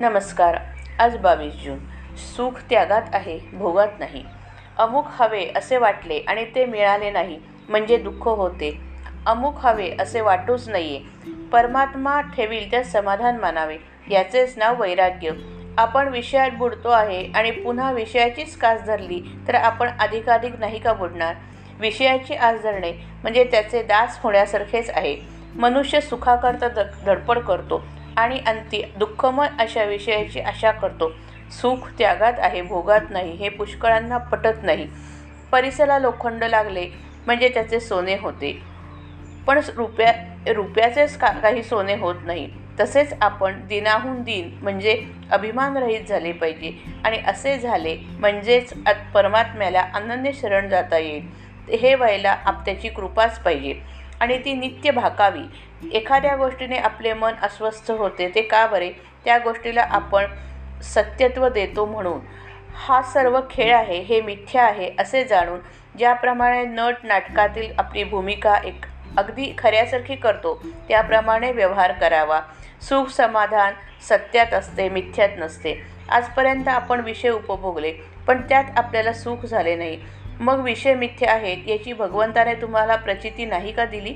नमस्कार. आज बावीस जून. सुख त्यागात आहे भोगात नाही. अमुक हवे असे वाटले आणि ते मिळाले नाही म्हणजे दुःख होते. अमुक हवे असे वाटूच नाहीये. परमात्मा ठेवील त्यात समाधान मानावे याचेच नाव वैराग्य. आपण विषयात बुडतो आहे आणि पुन्हा विषयाचीच कास धरली तर आपण अधिकाधिक नाही का बुडणार? विषयाची आस धरणे म्हणजे त्याचे दास होण्यासारखेच आहे. मनुष्य सुखाकरता द धडपड करतो. आणि अंती दुःखमय अशा विषयाची आशा करतो. सुख त्यागात आहे भोगात नाही हे पुष्कळांना पटत नाही. परिसला लोखंड लागले म्हणजे त्याचे सोने होते. पण रुपया रुपयाचेच का काही सोने होत नाही. तसेच आपण दिनाहून दिन म्हणजे अभिमानरहित झाले पाहिजे. आणि असे झाले म्हणजेच आत- परमात्म्याला अनन्य शरण जाता येईल. हे व्हायला आप त्याची कृपाच पाहिजे. आणि ती नित्य भाकावी. एखाद्या गोष्टीने आपले मन अस्वस्थ होते ते का बरे? त्या गोष्टीला आपण सत्यत्व देतो म्हणून. हा सर्व खेळ आहे हे मिथ्या आहे असे जाणून ज्याप्रमाणे नट नाटकातील आपली भूमिका एक अगदी खऱ्यासारखी करतो त्याप्रमाणे व्यवहार करावा. सुख समाधान सत्यात असते मिथ्यात नसते. आजपर्यंत आपण विषय उपभोगले पण त्यात आपल्याला सुख झाले नाही. मग विषय मिथ्य आहेत याची भगवंताने तुम्हाला प्रचिती नाही का दिली?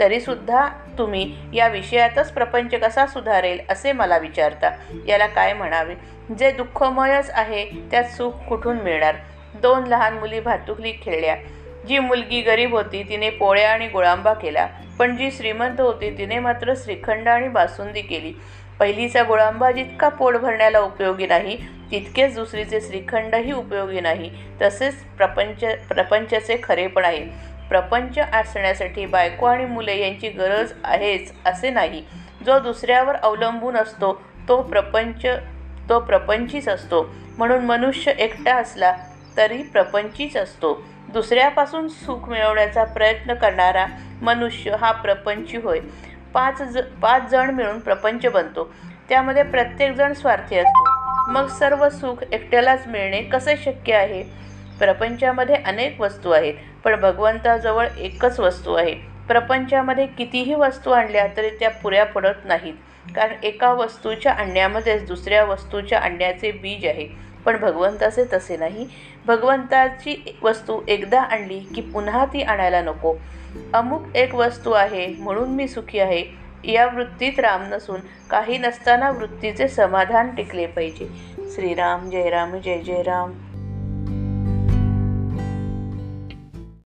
तरीसुद्धा तुम्ही या विषयातच प्रपंच कसा सुधारेल असे मला विचारता. याला काय म्हणावे? जे दुःखमयच आहे त्यात सुख कुठून मिळणार? दोन लहान मुली भातुकली खेळल्या. जी मुलगी गरीब होती तिने पोळ्या आणि गोळांबा केला. पण जी श्रीमंत होती तिने मात्र श्रीखंड आणि बासुंदी केली. पहिलीचा गोळांबा जितका पोट भरण्याला उपयोगी नाही तितकेच दुसरीचे श्रीखंडही उपयोगी नाही. तसेच प्रपंच प्रपंचाचे खरेपण आहे. प्रपंच असण्यासाठी बायको आणि मुले यांची गरज आहेच असे नाही. जो दुसऱ्यावर अवलंबून असतो तो प्रपंच तो प्रपंचीच असतो. म्हणून मनुष्य एकटा असला तरी प्रपंचीच असतो. दुसऱ्यापासून सुख मिळवण्याचा प्रयत्न करणारा मनुष्य हा प्रपंची होय. पाच ज पाच जण मिळून प्रपंच बनतो. त्यामध्ये प्रत्येकजण स्वार्थी असतो. मग सर्व सुख एकट्यालाच मिळणे कसे शक्य आहे? प्रपंचामध्ये अनेक वस्तू आहेत पण भगवंताजवळ एकच वस्तू आहे. प्रपंचामध्ये कितीही वस्तू आणल्या तरी त्या पुऱ्या पडत नाहीत. कारण एका वस्तूच्या आणण्यामध्येच दुसऱ्या वस्तूच्या आणण्याचे बीज आहे. पण भगवंताचे तसे नाही. भगवंताची वस्तू एकदा आणली की पुन्हा ती आणायला नको. अमुक एक वस्तू आहे म्हणून मी सुखी आहे. या वृत्तीत राम नसून काही नसताना वृत्तीचे समाधान टिकले पाहिजे. श्रीराम जय राम जय जय राम.